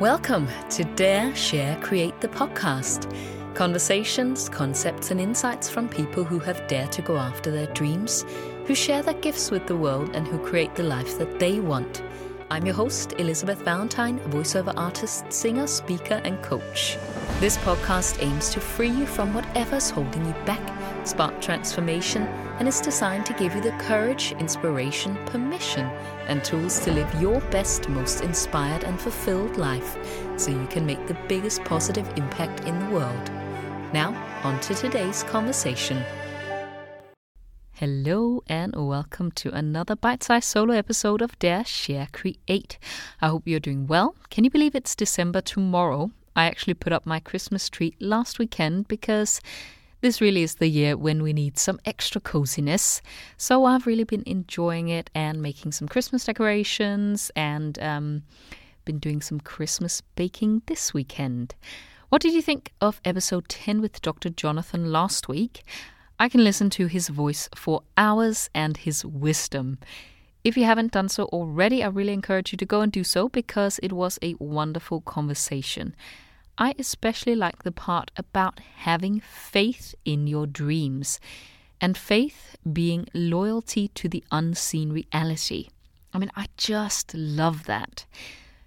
Welcome to Dare, Share, Create the podcast. Conversations, concepts, and insights from people who have dared to go after their dreams, who share their gifts with the world, and who create the life that they want. I'm your host, Elizabeth Valentine, a voiceover artist, singer, speaker, and coach. This podcast aims to free you from whatever's holding you back, spark transformation, and is designed to give you the courage, inspiration, permission, and tools to live your best, most inspired, and fulfilled life so you can make the biggest positive impact in the world. Now, on to today's conversation. Hello and welcome to another bite sized solo episode of Dare, Share, Create. I hope you're doing well. Can you believe it's December tomorrow? I actually put up my Christmas tree last weekend because this really is the year when we need some extra coziness. So I've really been enjoying it and making some Christmas decorations and um, been doing some Christmas baking this weekend. What did you think of episode 10 with Dr. Jonathan last week? I can listen to his voice for hours and his wisdom. If you haven't done so already, I really encourage you to go and do so because it was a wonderful conversation. I especially like the part about having faith in your dreams and faith being loyalty to the unseen reality. I mean, I just love that.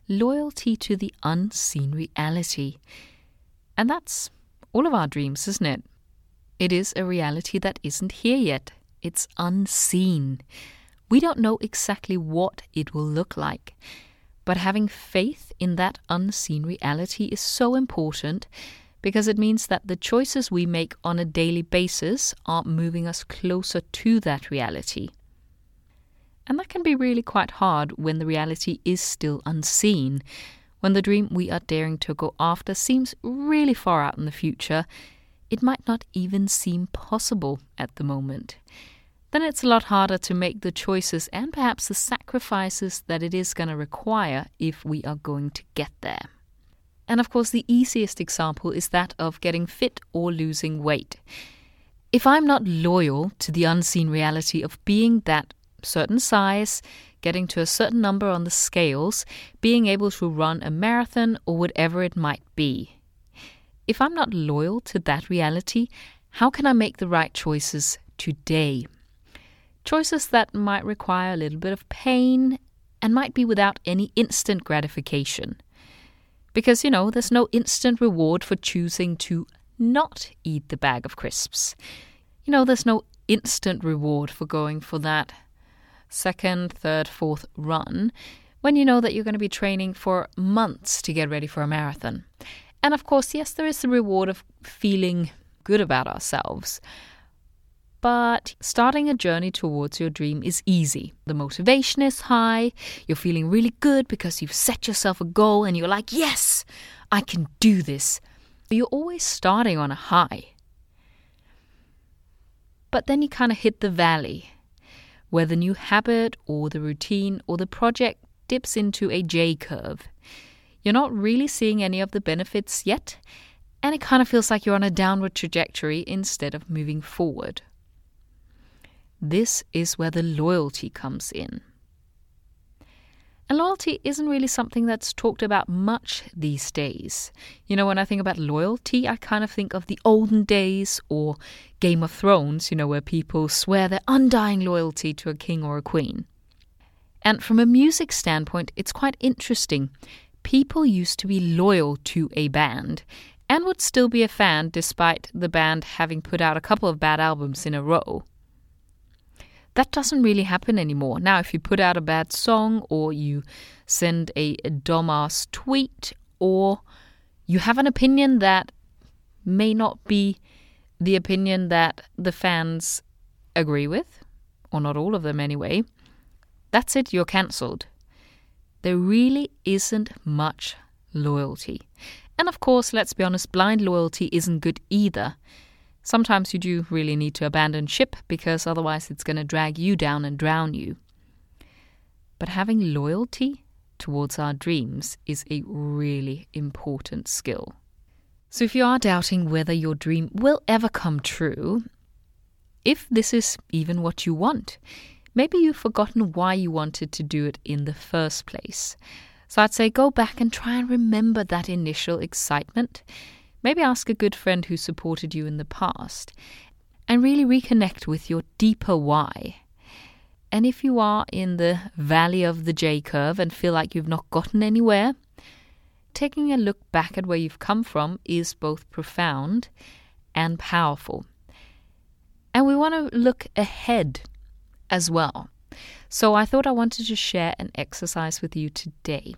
Loyalty to the unseen reality. And that's all of our dreams, isn't it? It is a reality that isn't here yet. It's unseen. We don't know exactly what it will look like. But having faith in that unseen reality is so important because it means that the choices we make on a daily basis are moving us closer to that reality. And that can be really quite hard when the reality is still unseen, when the dream we are daring to go after seems really far out in the future it might not even seem possible at the moment. Then it's a lot harder to make the choices and perhaps the sacrifices that it is going to require if we are going to get there. And of course, the easiest example is that of getting fit or losing weight. If I'm not loyal to the unseen reality of being that certain size, getting to a certain number on the scales, being able to run a marathon or whatever it might be, if I'm not loyal to that reality, how can I make the right choices today? Choices that might require a little bit of pain and might be without any instant gratification. Because, you know, there's no instant reward for choosing to not eat the bag of crisps. You know, there's no instant reward for going for that second, third, fourth run when you know that you're going to be training for months to get ready for a marathon. And of course, yes, there is the reward of feeling good about ourselves. But starting a journey towards your dream is easy. The motivation is high, you're feeling really good because you've set yourself a goal and you're like, yes, I can do this. You're always starting on a high. But then you kind of hit the valley where the new habit or the routine or the project dips into a J curve. You're not really seeing any of the benefits yet, and it kind of feels like you're on a downward trajectory instead of moving forward. This is where the loyalty comes in. And loyalty isn't really something that's talked about much these days. You know, when I think about loyalty, I kind of think of the olden days or Game of Thrones, you know, where people swear their undying loyalty to a king or a queen. And from a music standpoint, it's quite interesting people used to be loyal to a band and would still be a fan despite the band having put out a couple of bad albums in a row. That doesn't really happen anymore. Now, if you put out a bad song or you send a, dumbass tweet or you have an opinion that may not be the opinion that the fans agree with, or not all of them anyway, that's it, you're cancelled there really isn't much loyalty. And of course, let's be honest, blind loyalty isn't good either. Sometimes you do really need to abandon ship because otherwise it's going to drag you down and drown you. But having loyalty towards our dreams is a really important skill. So if you are doubting whether your dream will ever come true, if this is even what you want, Maybe you've forgotten why you wanted to do it in the first place. So I'd say go back and try and remember that initial excitement. Maybe ask a good friend who supported you in the past and really reconnect with your deeper why. And if you are in the valley of the J curve and feel like you've not gotten anywhere, taking a look back at where you've come from is both profound and powerful. And we want to look ahead as well. So I thought I wanted to share an exercise with you today.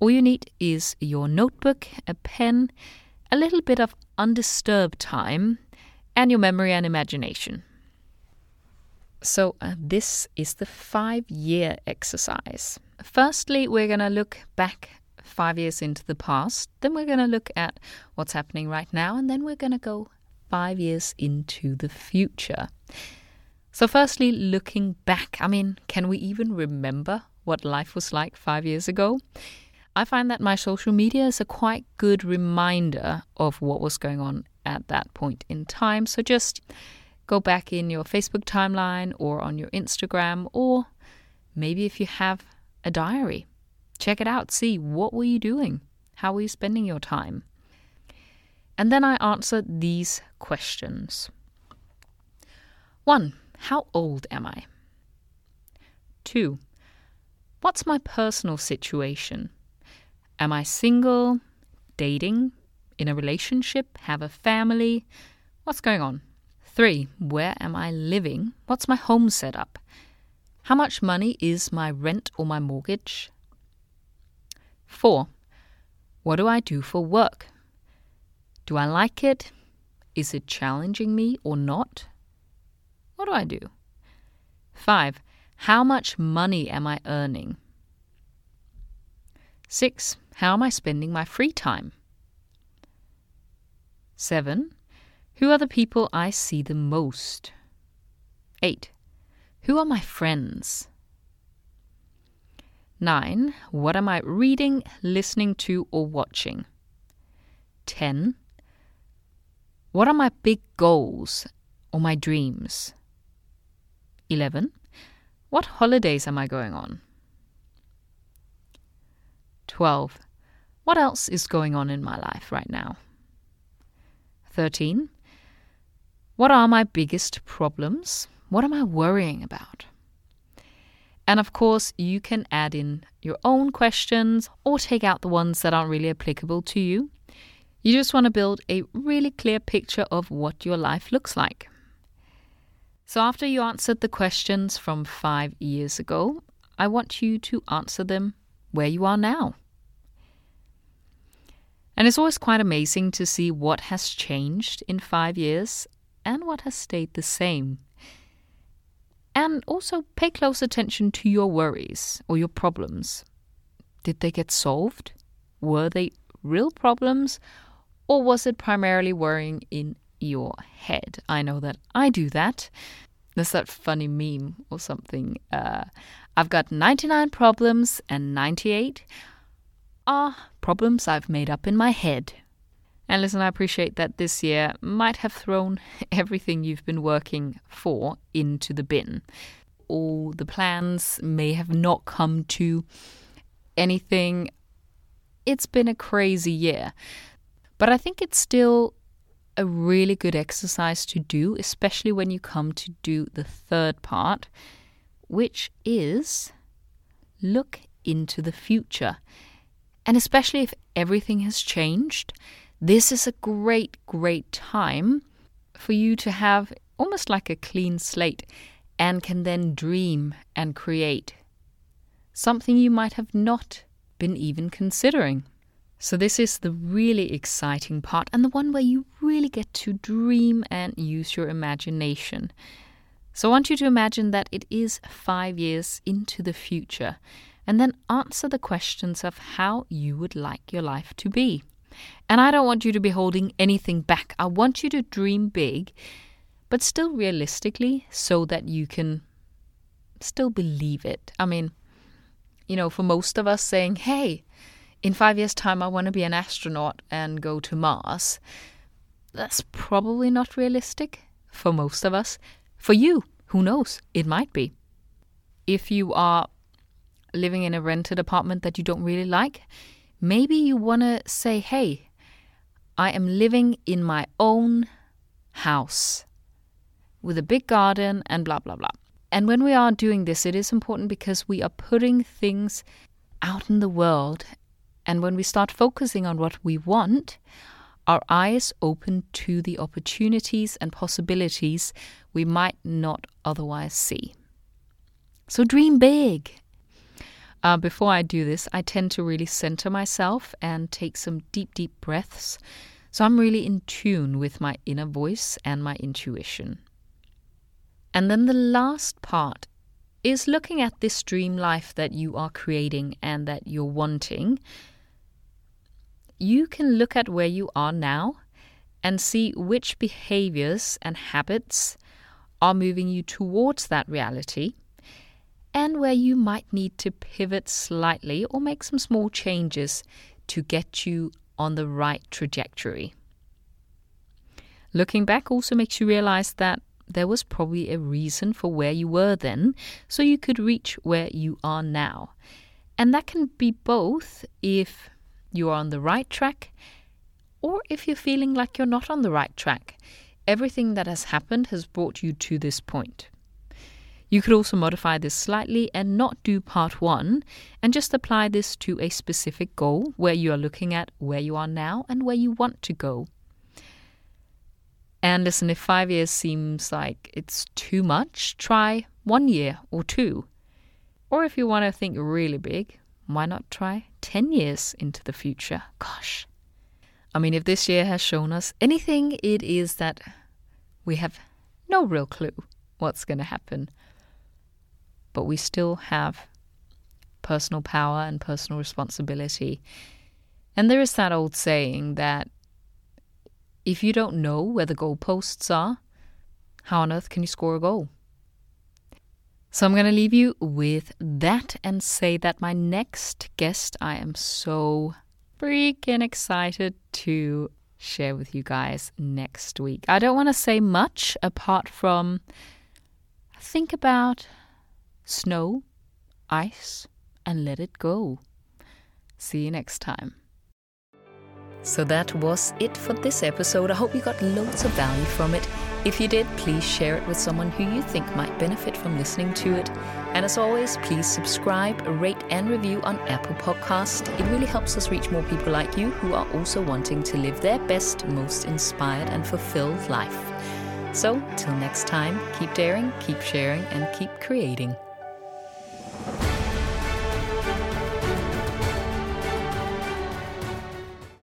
All you need is your notebook, a pen, a little bit of undisturbed time, and your memory and imagination. So, uh, this is the five year exercise. Firstly, we're going to look back five years into the past, then we're going to look at what's happening right now, and then we're going to go five years into the future. So, firstly, looking back, I mean, can we even remember what life was like five years ago? I find that my social media is a quite good reminder of what was going on at that point in time. So, just go back in your Facebook timeline or on your Instagram, or maybe if you have a diary, check it out. See what were you doing? How were you spending your time? And then I answer these questions. One, how old am I? 2. What's my personal situation? Am I single, dating, in a relationship, have a family? What's going on? 3. Where am I living? What's my home set up? How much money is my rent or my mortgage? 4. What do I do for work? Do I like it? Is it challenging me or not? What do I do? 5. How much money am I earning? 6. How am I spending my free time? 7. Who are the people I see the most? 8. Who are my friends? 9. What am I reading, listening to, or watching? 10. What are my big goals or my dreams? 11. What holidays am I going on? 12. What else is going on in my life right now? 13. What are my biggest problems? What am I worrying about? And of course, you can add in your own questions or take out the ones that aren't really applicable to you. You just want to build a really clear picture of what your life looks like. So, after you answered the questions from five years ago, I want you to answer them where you are now. And it's always quite amazing to see what has changed in five years and what has stayed the same. And also pay close attention to your worries or your problems. Did they get solved? Were they real problems? Or was it primarily worrying in your head. I know that I do that. There's that funny meme or something. Uh, I've got 99 problems, and 98 are problems I've made up in my head. And listen, I appreciate that this year might have thrown everything you've been working for into the bin. All the plans may have not come to anything. It's been a crazy year. But I think it's still a really good exercise to do, especially when you come to do the third part, which is look into the future. And especially if everything has changed, this is a great, great time for you to have almost like a clean slate and can then dream and create something you might have not been even considering. So, this is the really exciting part and the one where you really get to dream and use your imagination. So, I want you to imagine that it is five years into the future and then answer the questions of how you would like your life to be. And I don't want you to be holding anything back. I want you to dream big, but still realistically so that you can still believe it. I mean, you know, for most of us saying, hey, in five years' time, I want to be an astronaut and go to Mars. That's probably not realistic for most of us. For you, who knows? It might be. If you are living in a rented apartment that you don't really like, maybe you want to say, hey, I am living in my own house with a big garden and blah, blah, blah. And when we are doing this, it is important because we are putting things out in the world. And when we start focusing on what we want, our eyes open to the opportunities and possibilities we might not otherwise see. So dream big. Uh, before I do this, I tend to really center myself and take some deep, deep breaths. So I'm really in tune with my inner voice and my intuition. And then the last part is looking at this dream life that you are creating and that you're wanting. You can look at where you are now and see which behaviors and habits are moving you towards that reality and where you might need to pivot slightly or make some small changes to get you on the right trajectory. Looking back also makes you realize that there was probably a reason for where you were then, so you could reach where you are now. And that can be both if you are on the right track or if you're feeling like you're not on the right track. Everything that has happened has brought you to this point. You could also modify this slightly and not do part one and just apply this to a specific goal where you are looking at where you are now and where you want to go. And listen, if five years seems like it's too much, try one year or two. Or if you want to think really big, why not try 10 years into the future? Gosh. I mean, if this year has shown us anything, it is that we have no real clue what's going to happen. But we still have personal power and personal responsibility. And there is that old saying that if you don't know where the goalposts are, how on earth can you score a goal? So I'm going to leave you with that and say that my next guest, I am so freaking excited to share with you guys next week. I don't want to say much apart from think about snow, ice, and let it go. See you next time. So that was it for this episode. I hope you got loads of value from it. If you did, please share it with someone who you think might benefit from listening to it. And as always, please subscribe, rate, and review on Apple Podcast. It really helps us reach more people like you who are also wanting to live their best, most inspired, and fulfilled life. So, till next time, keep daring, keep sharing, and keep creating.